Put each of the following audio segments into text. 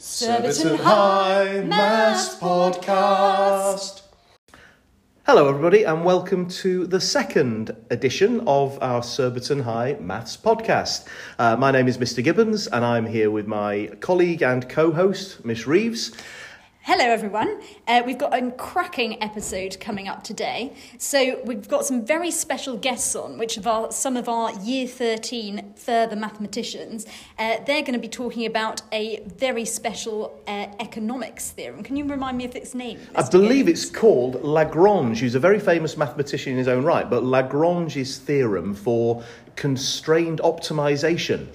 Surbiton High Maths Podcast. Hello, everybody, and welcome to the second edition of our Surbiton High Maths Podcast. Uh, my name is Mr. Gibbons, and I'm here with my colleague and co host, Miss Reeves. Hello, everyone. Uh, we've got a cracking episode coming up today. So, we've got some very special guests on, which are some of our year 13 further mathematicians. Uh, they're going to be talking about a very special uh, economics theorem. Can you remind me of its name? I believe it's called Lagrange, who's a very famous mathematician in his own right, but Lagrange's theorem for constrained optimization.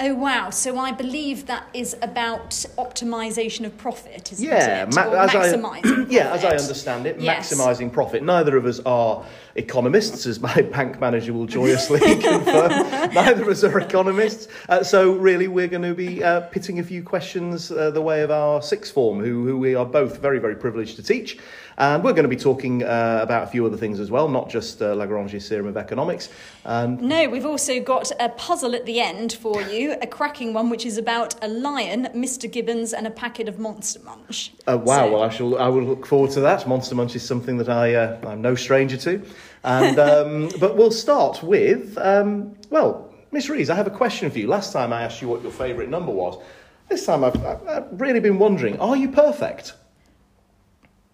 Oh, wow. So, I believe that is about optimization of profit, isn't Yeah, it? ma- or as I, yeah, as I understand it, Yes. maximising profit. Neither of us are economists, as my bank manager will joyously confirm. Neither of us are economists. Uh, so, really, we're going to be uh, pitting a few questions uh, the way of our sixth form, who, who we are both very, very privileged to teach. And we're going to be talking uh, about a few other things as well, not just uh, Lagrange's theorem of economics. And No, we've also got a puzzle at the end for you, a cracking one, which is about a lion, Mr. Gibbons, and a packet of Monster Munch. Uh, wow, So- well, I shall. I will look forward to that. Monster Munch is something that I uh, I'm no stranger to, and um, but we'll start with um, well, Miss Reeves, I have a question for you. Last time I asked you what your favourite number was. This time I've, I've really been wondering: Are you perfect?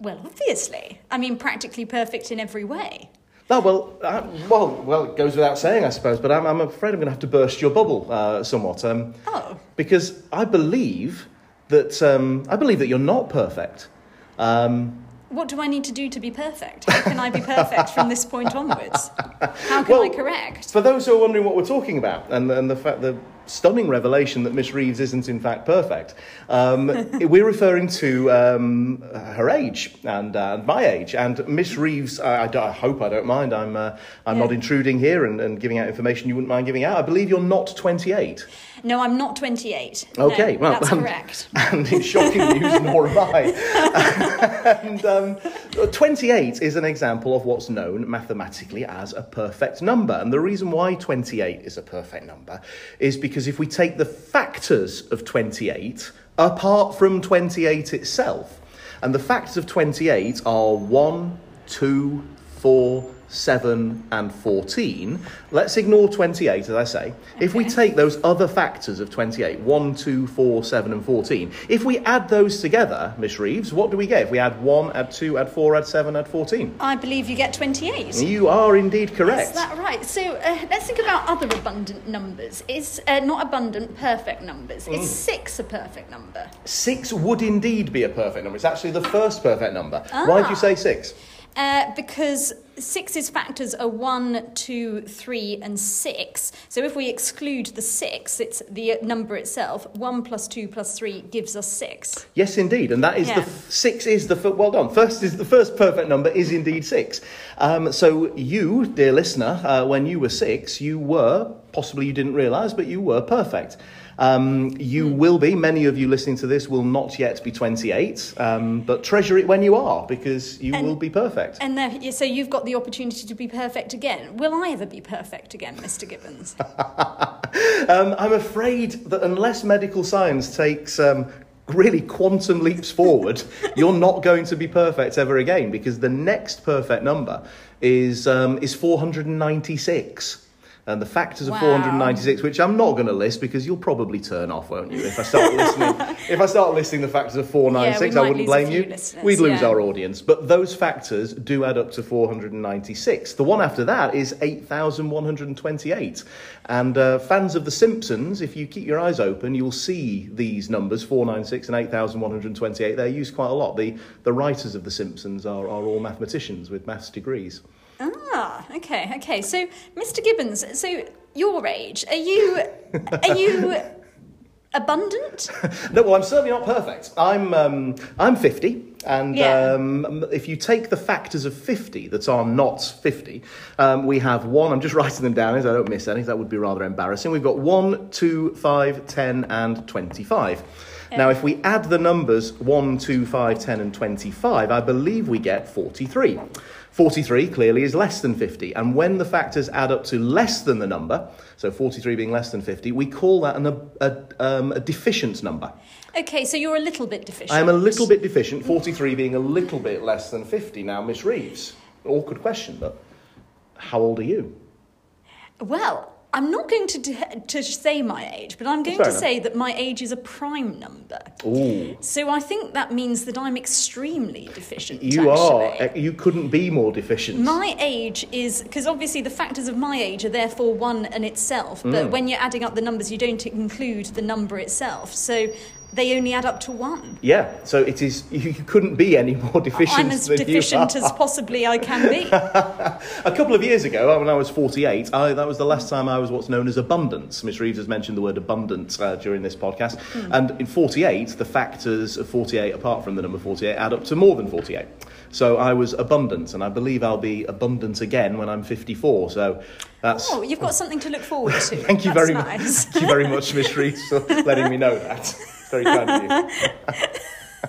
Well, obviously. I mean, practically perfect in every way. No, well, uh, well, well, it goes without saying, I suppose. But I'm, I'm afraid I'm going to have to burst your bubble uh, somewhat, um, Oh. because I believe that um, I believe that you're not perfect. Um, What do I need to do to be perfect? How can I be perfect from this point onwards? How can Well, I correct? For those who are wondering what we're talking about, and, and the fact the stunning revelation that Miss Reeves isn't in fact perfect, um, we're referring to um, her age and uh, my age. And Miss Reeves, I, I I hope I don't mind. I'm uh, I'm not intruding here and, and giving out information you wouldn't mind giving out. I believe you're not 28. No, I'm not 28. No, Okay, well, that's um, correct. And it's shocking news, nor am I. and um, 28 is an example of what's known mathematically as a perfect number. And the reason why 28 is a perfect number is because if we take the factors of 28 apart from 28 itself, and the factors of 28 are 1, 2, 4, 7, and 14. Let's ignore 28, as I say. If we take those other factors of 28, 1, 2, 4, 7, and 14, if we add those together, Miss Reeves, what do we get? If we add 1, add 2, add 4, add 7, add 14? I believe you get 28. You are indeed correct. Is that right? So uh, let's think about other abundant numbers. Is uh, not abundant, perfect numbers. Is six a perfect number? 6 would indeed be a perfect number. It's actually the first perfect number. Why do you Ah. say 6? Uh, because six's factors are one, two, three, and six. So if we exclude the six, it's the number itself. One plus two plus three gives us six. Yes, indeed, and that is the Yeah. f- six is the well done. First is the first perfect number is indeed six. Um, so you, dear listener, uh, when you were six, you were possibly you didn't realise, but you were perfect. Um, you Hmm. will be. Many of you listening to this will not yet be twenty-eight, um, but treasure it when you are because you And- will be perfect. And there, so you've got the opportunity to be perfect again. Will I ever be perfect again, Mr. Gibbons? Um, I'm afraid that unless medical science takes um, really quantum leaps forward, you're not going to be perfect ever again because the next perfect number is um, is 496. And the factors of Wow. 496, which I'm not going to list because you'll probably turn off, won't you? If I start listening, if I start listing the factors of 496, Yeah, I wouldn't blame you. listeners, We'd lose yeah. our audience. But those factors do add up to 496. The one after that is 8,128. And uh, fans of The Simpsons, if you keep your eyes open, you'll see these numbers, 496 and 8,128. They're used quite a lot. The, the writers of The Simpsons are, are all mathematicians with maths degrees. Ah, okay, okay. So, Mr. Gibbons, so your age, are you are you abundant? No, well, I'm certainly not perfect. I'm, um, I'm 50. And Yeah. um, if you take the factors of 50 that are not 50, um, we have one, I'm just writing them down as I don't miss any, that would be rather embarrassing. We've got 1, 2, 5, 10, and 25. Now, if we add the numbers 1, 2, 5, 10, and 25, I believe we get 43. 43 clearly is less than 50, and when the factors add up to less than the number, so 43 being less than 50, we call that an, a, a, um, a deficient number. Okay, so you're a little bit deficient. I am a little bit deficient, 43 being a little bit less than 50. Now, Miss Reeves, awkward question, but how old are you? Well, I'm not going to, de- to say my age, but I'm going Fair to enough. say that my age is a prime number. Ooh. So I think that means that I'm extremely deficient. You are. actually. uh, You couldn't be more deficient. My age is because obviously the factors of my age are therefore one in itself, but Mm. when you're adding up the numbers, you don't include the number itself. So they only add up to one. Yeah, so it is. You couldn't be any more deficient I'm as deficient as possibly I can be. A couple of years ago, when I was 48, I, that was the last time I was what's known as abundance. Miss Reeves has mentioned the word abundant uh, during this podcast. Hmm. And in 48, the factors of 48, apart from the number 48, add up to more than 48. So I was abundant, and I believe I'll be abundant again when I'm 54. So that's. Oh, you've got something to look forward to. Thank you That's very nice. much. Thank you very much, Miss Reeves, for letting me know that. Very kind of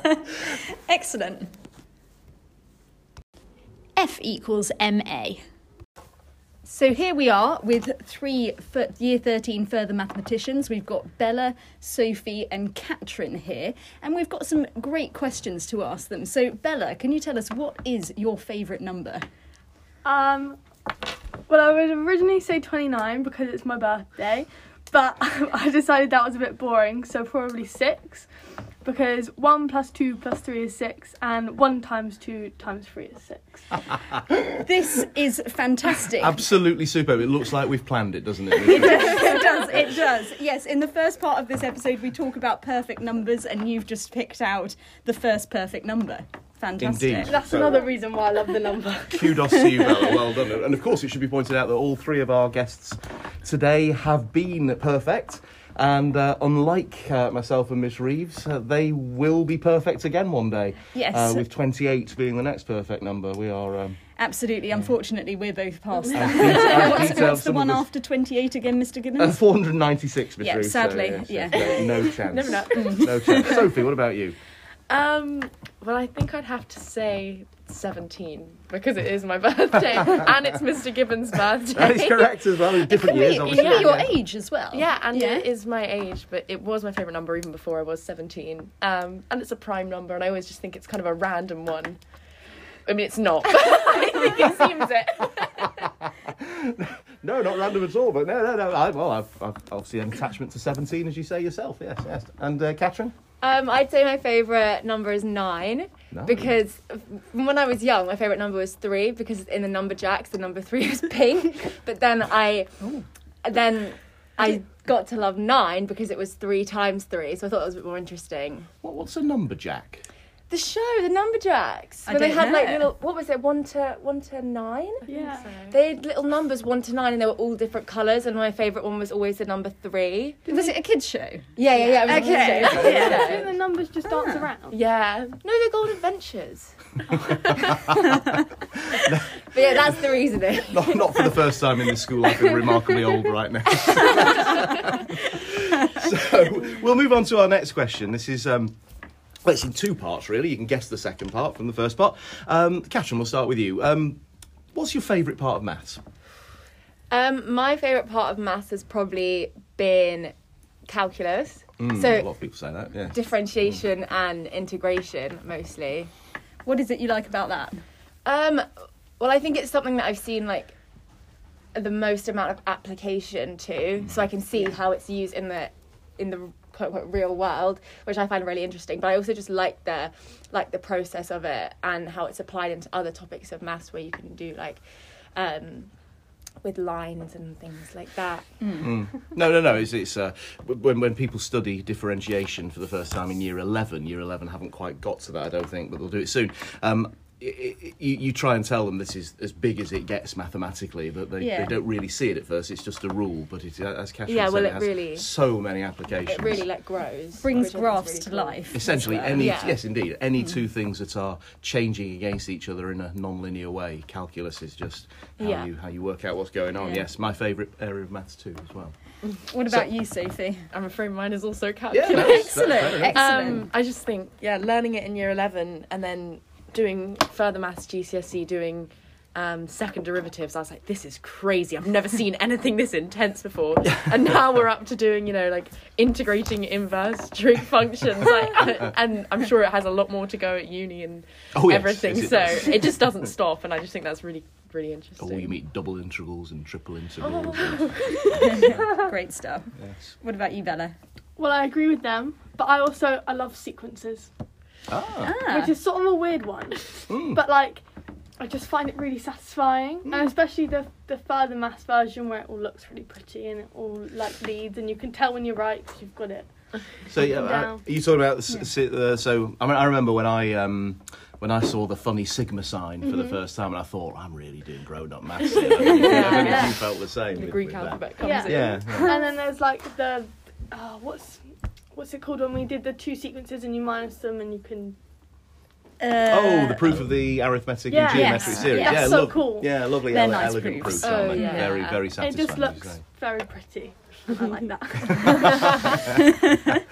you. Excellent. F equals MA. So here we are with three year 13 further mathematicians. We've got Bella, Sophie, and Katrin here, and we've got some great questions to ask them. So, Bella, can you tell us what is your favourite number? Um, well, I would originally say 29 because it's my birthday, but I decided that was a bit boring, so probably 6 because 1 plus 2 plus 3 is 6, and 1 times 2 times 3 is 6. This is fantastic. Absolutely superb. It looks like we've planned it, doesn't it? it does, it does. Yes, in the first part of this episode, we talk about perfect numbers, and you've just picked out the first perfect number. Fantastic. Indeed. That's So- another reason why I love the number. Kudos to you, Bella. Well done. And of course, it should be pointed out that all three of our guests today have been perfect. And uh, unlike uh, myself and Miss Reeves, uh, they will be perfect again one day. Yes. Uh, with 28 being the next perfect number, we are. Um, Absolutely. Unfortunately, we're both past that. de- what's what's the one this- after 28 again, Mr. Uh, Gibbons? 496, Miss Yeah, Reeves. sadly, yes, yeah. yes, no, no chance. Never know. No chance. Sophie, what about you? Um, well, I think I'd have to say 17 because it is my birthday and it's Mr. Gibbons' birthday. That is correct as well. In different It years, be, obviously. it could be your yeah. age as well. Yeah, and Yeah. it is my age, but it was my favourite number even before I was 17. Um, and it's a prime number, and I always just think it's kind of a random one. I mean, it's not, but I think it seems it. No, not random at all. But no, no, no. I, well, I've, I've obviously an attachment to 17, as you say yourself. Yes, yes. And uh, Catherine? Um, I'd say my favourite number is nine Nine. because when I was young, my favourite number was three because in the Numberjacks, the number three was pink. but then I, then I got to love nine because it was three times three, so I thought it was a bit more interesting. What, what's a number jack? The show, the Numberjacks, I where they don't had like know. little, what was it, one to one to nine? Yeah. They had little numbers one to nine, and they were all different colours. And my favourite one was always the number three. Was it a kids' show? Yeah, yeah, yeah. It was a Okay. kids' show. It was a I think the numbers just dance around. Yeah. No, they're Golden Adventures. but yeah, that's the reasoning. Not, not for the first time in this school. I feel remarkably old right now. so we'll move on to our next question. This is. Um, well, it's in two parts, really. You can guess the second part from the first part. Um, Catherine, we'll start with you. Um, what's your favourite part of maths? Um, my favourite part of maths has probably been calculus. Mm, a lot of people say that. Yeah. differentiation and integration mostly. What is it you like about that? Um, well, I think it's something that I've seen like the most amount of application to, so I can see how it's used in the in the quote unquote real world, which I find really interesting. But I also just like the like the process of it and how it's applied into other topics of maths where you can do like um, with lines and things like that. Mm. No, no, no. It's, it's uh, when when people study differentiation for the first time in year eleven. Year eleven haven't quite got to that, I don't think, but they'll do it soon. Um, i i you, you try and tell them this is as big as it gets mathematically, but they, Yeah. they don't really see it at first. It's just a rule, but it, as Catherine Yeah, said, well, it it has really- so many applications. It really like grows. Brings which I think is graphs really to cool. life. Essentially, well. any Yeah. yes, indeed, any two things that are changing against each other in a non-linear way. Calculus is just how Yeah. you how you work out what's going on. Yeah. Yes, my favourite area of maths too, as well. What about you, Sophie? I'm afraid mine is also calculus. no, that's- Excellent, that's fair excellent. Um, I just think, yeah, learning it in year 11 and then doing further maths GCSE, doing um, second derivatives, I was like, this is crazy. I've never seen anything this intense before. And now we're up to doing, you know, like integrating inverse trig functions. Like, and I'm sure it has a lot more to go at uni and Oh, yes, everything. yes, it so does. it just doesn't stop. And I just think that's really, really interesting. Oh, you meet double integrals and triple integrals. Great stuff. Yes. What about you, Bella? Well, I agree with them, but I also I love sequences, Ah, which is sort of a weird one. mm. But like, I just find it really satisfying, Hmm. and especially the the further maths version where it all looks really pretty and it all like leads, and you can tell when you're right because you've got it. So yeah, uh, you talking about? the s- uh, so I mean, I remember when I um, when I saw the funny sigma sign for the first time, and I thought, I'm really doing grown up maths. here." I don't know you- I don't know if you felt the same. the with- Greek with that. comes Yeah. in. Yeah. yeah. and then there's like the uh, what's what's it called when we did the two sequences and you minus them and you can uh, Oh, the proof of the arithmetic Yeah. and geometric Yes. series. Yeah. Yeah, That's so lov- cool. Yeah, lovely, They're ele- nice elegant proofs. proofs. aren't Oh, they? yeah. Very, very satisfying. it just looks very pretty. I like that.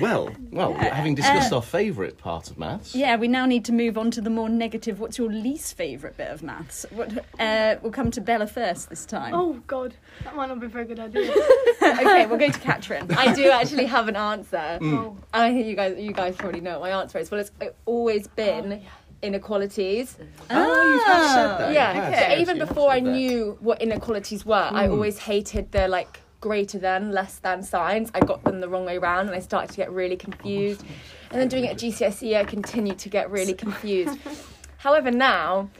Well, well, Yeah. having discussed Uh, our favourite part of maths. Yeah, we now need to move on to the more negative. What's your least favourite bit of maths? What, uh, we'll come to Bella first this time. oh God, that might not be a very good idea. okay, we'll go to Catherine. I do actually have an answer. Mm. Oh. I think you guys, you guys probably know what my answer is. Well, it's always been Oh, yeah. inequalities. Oh, you have said that. yeah, you have, so even before I knew what inequalities were, I Mm. always hated the like greater than, less than signs. I got them the wrong way round, and I started to get really confused. And then doing it at GCSE, I continued to get really confused. However, now.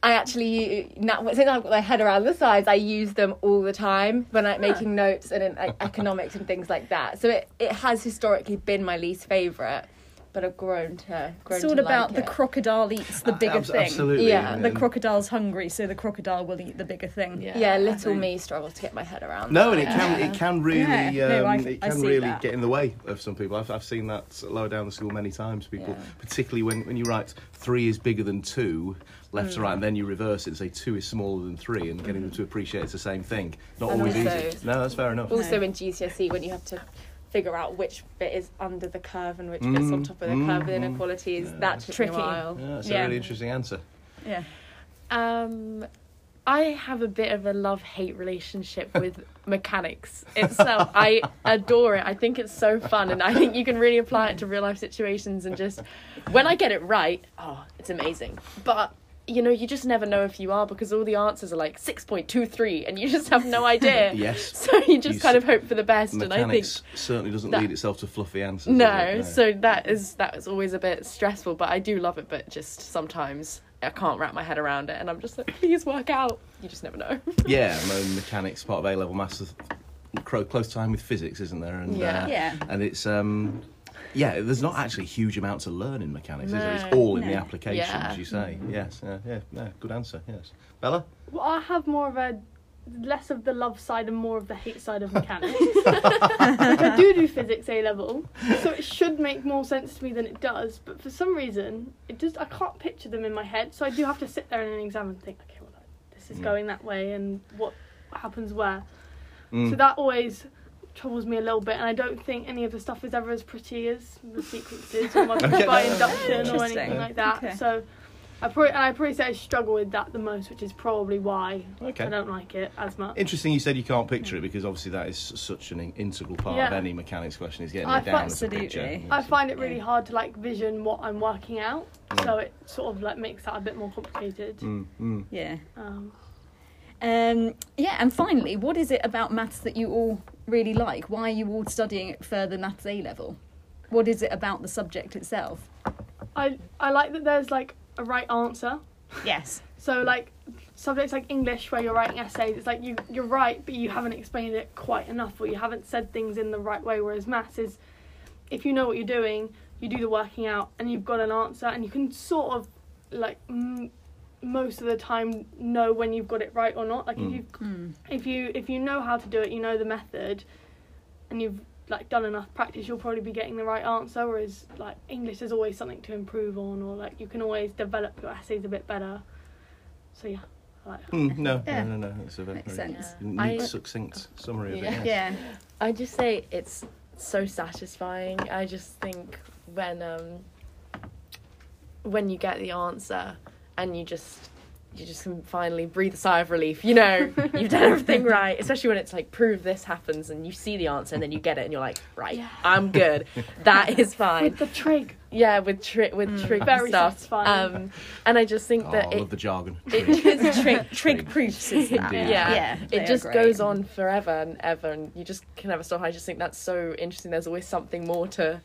I actually now since I've got my head around the sides, I use them all the time when I'm making notes and in like, economics and things like that. So it, it has historically been my least favourite, but I've grown to grown It's all to about like the it. crocodile eats the bigger abs- thing. Absolutely. Yeah. The crocodile's hungry, so the crocodile will eat the bigger thing. Yeah. yeah, little me struggles to get my head around. No, and it that. can it can really Yeah. No, um, I- it can really that. get in the way of some people. I've, I've seen that lower down the school many times. People, Yeah. particularly when, when you write three is bigger than two, left Mm. to right, and then you reverse it and say two is smaller than three, and getting them to appreciate it's the same thing. Not And always also- easy. No, that's fair enough. Also No. in GCSE when you have to figure out which bit is under the curve and which bit's on Mm, top of the mm, curve with mm. inequalities, Yeah. that took Tricky. me a while. Yeah, that's Yeah. a really interesting answer. Yeah. Um, I have a bit of a love hate relationship with mechanics itself. I adore it. I think it's so fun, and I think you can really apply it to real life situations. And just when I get it right, oh, it's amazing. But you know, you just never know if you are because all the answers are like six point two three, and you just have no idea. Yes. So you just You kind s- of hope for the best, and I think Mechanics certainly doesn't that- lead itself to fluffy answers. no, does it? so that is that is always a bit stressful, but I do love it. But just sometimes I can't wrap my head around it, and I'm just like, please work out. You just never know. Yeah, I mean, mechanics part of A level maths close time with physics, isn't there? And, Yeah. Uh, Yeah. and it's um, yeah, there's not actually huge amounts to learn in mechanics, is there? It's all in the No. application, Yeah. as you say. Yes, yeah, yeah, yeah, good answer. Yes, Bella. Well, I have more of a less of the love side and more of the hate side of mechanics. I do do physics A level, so it should make more sense to me than it does. But for some reason, it just I can't picture them in my head. So I do have to sit there in an exam and think, okay, well, this is Mm. going that way, and what happens where. Mm. So that always troubles me a little bit, and I don't think any of the stuff is ever as pretty as the sequences or my Okay. by induction or anything like that. Okay. So. I probably, I probably say I struggle with that the most, which is probably why Okay. I don't like it as much. Interesting. You said you can't picture it because obviously that is such an integral part of any mechanics question is getting I it down as a absolutely. picture. I find it really hard to like vision what I'm working out, Mm. so it sort of like makes that a bit more complicated. Mm, mm. Yeah. Um, Um, yeah, and finally, what is it about maths that you all really like? Why are you all studying at further maths A level? What is it about the subject itself? I I like that there's like a right answer. Yes. So like subjects like English where you're writing essays, it's like you you're right, but you haven't explained it quite enough, or you haven't said things in the right way. Whereas maths is, if you know what you're doing, you do the working out, and you've got an answer, and you can sort of like m- most of the time know when you've got it right or not. Like Mm. if you Mm. if you if you know how to do it, you know the method, and you've like done enough practice, you'll probably be getting the right answer. Whereas like English, is always something to improve on, or like you can always develop your essays a bit better. So yeah, like. Mm, no, Yeah. no, no, no. It's a very, Makes very sense. neat, I- succinct summary of it. yes. Yeah. I just say it's so satisfying. I just think when um when you get the answer and you just you just can finally breathe a sigh of relief. You know, you've done everything right. Especially when it's like prove this happens and you see the answer and then you get it and you're like, right, Yeah. I'm good. That is fine. With the trig, Yeah, with trig, with trick Very stuff. satisfying. Um, and I just think Oh, that I it love the jargon. it just Trig, trig proofs is that. Indeed. yeah, Yeah, it just goes on forever and ever and you just can never stop i just think that's so interesting there's always something more to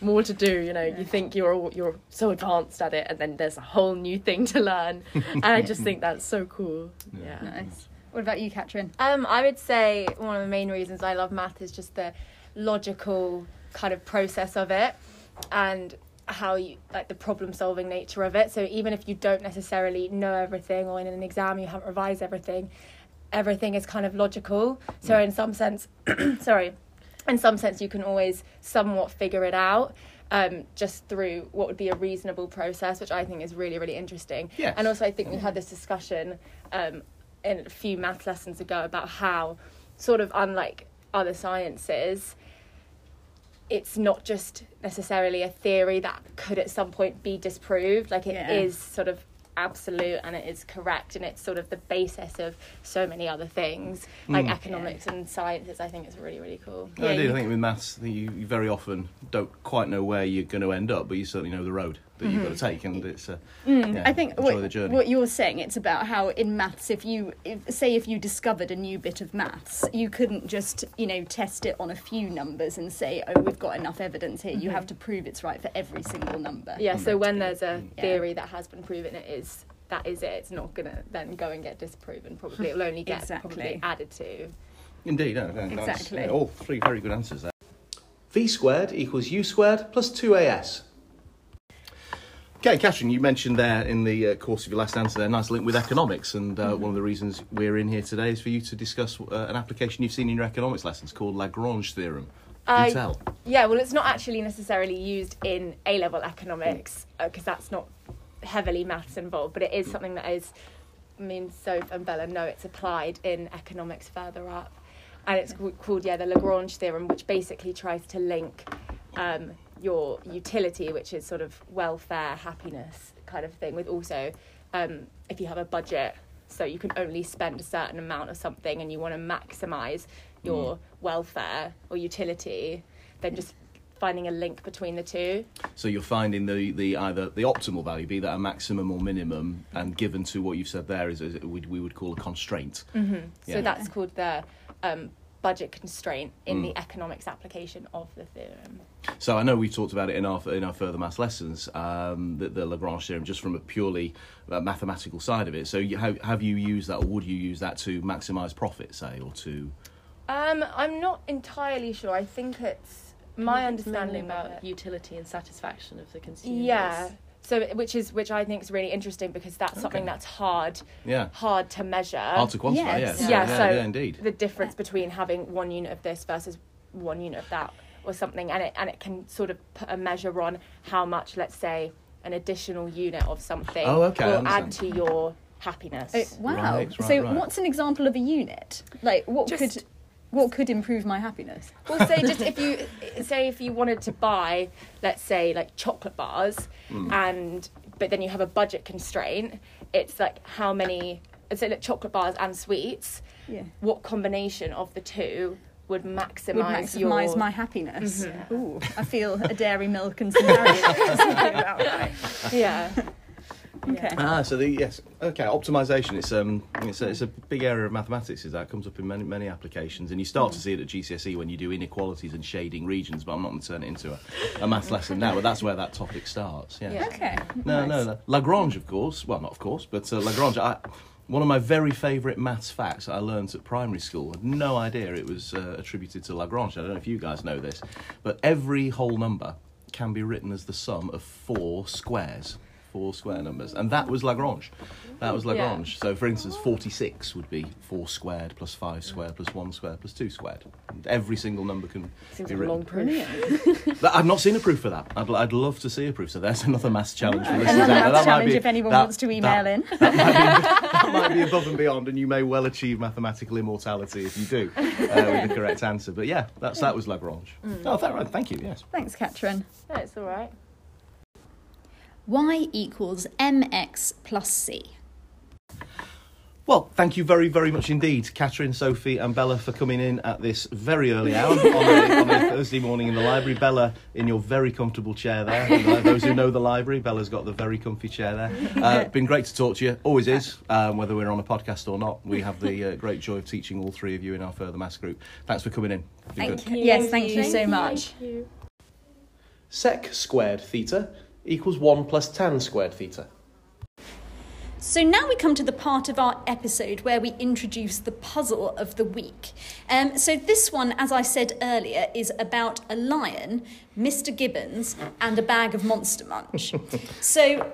more to do you know you think you're all, you're so advanced at it and then there's a whole new thing to learn and i just think that's so cool yeah, Nice. What about you, Katrin? Um, I would say one of the main reasons I love math is just the logical kind of process of it and how you like the problem solving nature of it. So even if you don't necessarily know everything or in an exam you haven't revised everything, everything is kind of logical. So in some sense, sorry, in some sense you can always somewhat figure it out. Um, just through what would be a reasonable process, which I think is really, really interesting. Yes. And also, I think we had this discussion um, in a few math lessons ago about how, sort of unlike other sciences, it's not just necessarily a theory that could at some point be disproved. Like it is Yeah. sort of absolute and it is correct and it's sort of the basis of so many other things like Mm. economics and sciences i think it's really really cool No, I Yeah, do. you I think with maths, you, you very often don't quite know where you're going to end up, but you certainly know the road that you've got to take, and it's. Uh, yeah, Mm-hmm. I think enjoy what, the journey. what you're saying it's about how in maths if you if, say if you discovered a new bit of maths you couldn't just you know test it on a few numbers and say oh we've got enough evidence here you have to prove it's right for every single number yeah so when there's a Yeah. theory that has been proven it is that is it it's not gonna then go and get disproven probably it'll only get Exactly. probably added to Indeed, no, no, that's- Exactly. yeah, all three very good answers there. V squared equals U squared plus 2AS. Okay, Catherine, you mentioned there in the uh, course of your last answer there, nice link with economics, and uh, one of the reasons we're in here today is for you to discuss uh, an application you've seen in your economics lessons called Lagrange theorem. I- tell. Yeah, well, it's not actually necessarily used in A level economics because that's not heavily maths involved, but it is something that is. I mean, Soph and Bella know it's applied in economics further up, and it's called yeah the Lagrange theorem, which basically tries to link um, your utility, which is sort of welfare, happiness kind of thing, with also um, if you have a budget, so you can only spend a certain amount of something, and you want to maximise your welfare or utility, then just finding a link between the two. So you're finding the, the either the optimal value, be that a maximum or minimum, and given to what you've said there is, is we, we would call a constraint. So Yeah. that's called the um, budget constraint in Mm. the economics application of the theorem. So I know we've talked about it in our in our further maths lessons, um, the, the Lagrange theorem, just from a purely uh, mathematical side of it. So you, have, have you used that, or would you use that to maximise profit, say, or to? Um, I'm not entirely sure. I think it's my understanding about of it. utility and satisfaction of the consumer Yeah. So which is which I think is really interesting because that's something that's hard Yeah, hard to measure. hard to quantify. yes. Yes. yeah, yeah, so yeah, indeed. the difference between having one unit of this versus one unit of that or something and it and it can sort of put a measure on how much let's say an additional unit of something Oh, okay, will add to your happiness. Oh, wow Right, right, so right. what's an example of a unit like what Just- could what could improve my happiness Well, say just if you say if you wanted to buy, let's say like chocolate bars, Hmm. and but then you have a budget constraint. It's like how many, let's say like chocolate bars and sweets. yeah What combination of the two would maximize, would maximise your? Mm-hmm. my happiness. Ooh, I feel a dairy milk and some marriage. about right. Yeah, Okay. Ah, so the yes, okay, optimization. It's um, it's a, it's a big area of mathematics. Is that it comes up in many many applications, and you start to see it at GCSE when you do inequalities and shading regions. But I'm not going to turn it into a, a math lesson now. But that's where that topic starts. Yeah. Yeah. Okay. No, nice. no, no. Lagrange, of course. Well, not of course, but uh, Lagrange. I, one of my very favourite maths facts I learned at primary school. I had no idea it was uh, attributed to Lagrange. I don't know if you guys know this, but every whole number can be written as the sum of four squares. Four square numbers, and that was Lagrange. That was Lagrange. So, for instance, 46 would be 4 squared plus 5 squared plus 1 squared plus 2 squared. And every single number can Seems be like a long proof. I've not seen a proof for that. I'd, I'd love to see a proof. So there's another maths challenge for listeners. Another maths That might challenge be- if anyone that- wants to email that- in. That might, be, that might be above and beyond, and you may well achieve mathematical immortality if you do uh, with the correct answer. But yeah, that's that was Lagrange. Oh, that, right. Thank you. Yes. Thanks, Katrin. No, it's all right. Y equals mx plus c. Well, thank you very, very much indeed, Catherine, Sophie, and Bella, for coming in at this very early hour on a, on a Thursday morning in the library. Bella, in your very comfortable chair there. And, uh, those who know the library, Bella's got the very comfy chair there. Uh, been great to talk to you. Always is, um, whether we're on a podcast or not. We have the uh, great joy of teaching all three of you in our further maths group. Thanks for coming in. Been good. Thank you. Yes, thank you so much. Thank you. Sec squared theta equals 1 plus tan squared theta. So now we come to the part of our episode where we introduce the puzzle of the week. Um, so this one, as I said earlier, is about a lion, Mr. Gibbons, and a bag of Monster Munch. so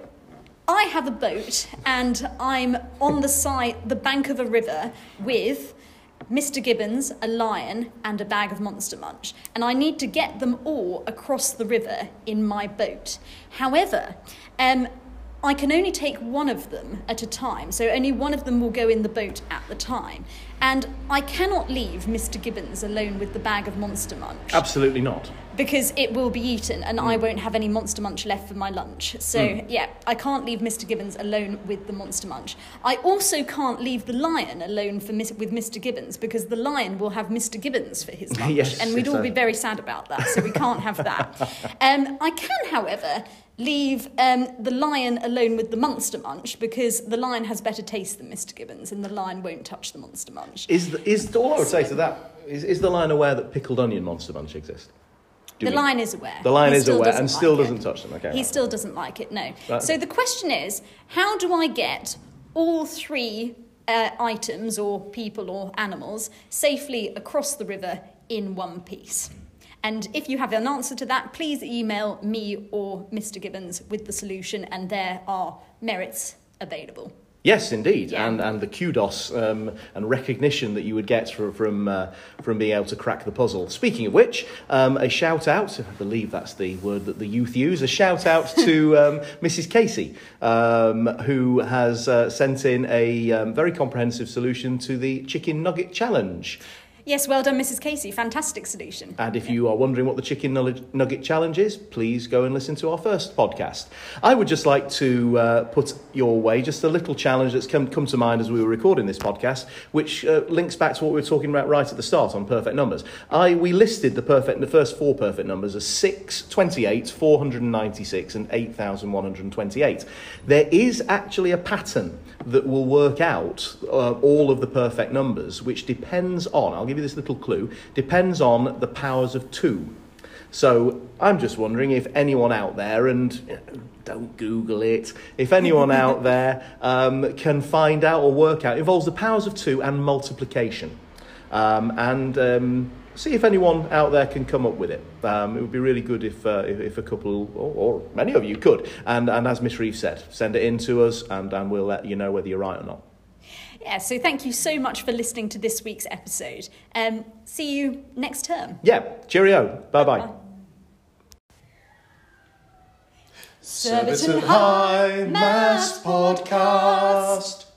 I have a boat and I'm on the side, the bank of a river with Mr. Gibbons, a lion, and a bag of Monster Munch. And I need to get them all across the river in my boat. However, um, I can only take one of them at a time, so only one of them will go in the boat at the time. And I cannot leave Mr. Gibbons alone with the bag of Monster Munch Absolutely not. Because it will be eaten and I won't have any Monster Munch left for my lunch. So, yeah, I can't leave Mr. Gibbons alone with the Monster Munch. I also can't leave the lion alone for with Mr. Gibbons because the lion will have Mr. Gibbons for his lunch. Yes, and we'd all be very sad about that, so we can't have that. Um, I can, however, leave um, the lion alone with the Monster Munch because the lion has better taste than Mr. Gibbons and the lion won't touch the Monster Munch. Is, the, is all I would say to that is, is the lion aware that pickled onion monster munch exist? Do The lion is aware. The lion He is aware and still like doesn't touch them. Okay. He still doesn't like it, no. Right. So the question is how do I get all three uh, items or people or animals safely across the river in one piece? And if you have an answer to that, please email me or Mr. Gibbons with the solution, and there are merits available. Yes, indeed, Yeah. and and the kudos um, and recognition that you would get from from uh, from being able to crack the puzzle. Speaking of which, um, a shout out. I believe that's the word that the youth use. A shout out to um, Mrs. Casey, um, who has uh, sent in a um, very comprehensive solution to the chicken nugget challenge. Yes, well done, Mrs. Casey. Fantastic solution. And if you are wondering what the Chicken Nugget Challenge is, please go and listen to our first podcast. I would just like to uh, put your way just a little challenge that's come, come to mind as we were recording this podcast, which uh, links back to what we were talking about right at the start on perfect numbers. I, we listed the, perfect, the first four perfect numbers as 6, 28, 496, and 8,128. There is actually a pattern that will work out uh, all of the perfect numbers, which depends on, I'll give you this little clue, depends on the powers of two. So I'm just wondering if anyone out there, and you know, don't Google it, if anyone out there um, can find out or work out, involves the powers of two and multiplication. Um, and um, see if anyone out there can come up with it. Um, it would be really good if, uh, if, if a couple or, or many of you could. And, and as Miss Reeve said, send it in to us and, and we'll let you know whether you're right or not. Yeah, so thank you so much for listening to this week's episode. Um, see you next term. Yeah, cheerio. Bye bye. Surbiton High Maths Podcast.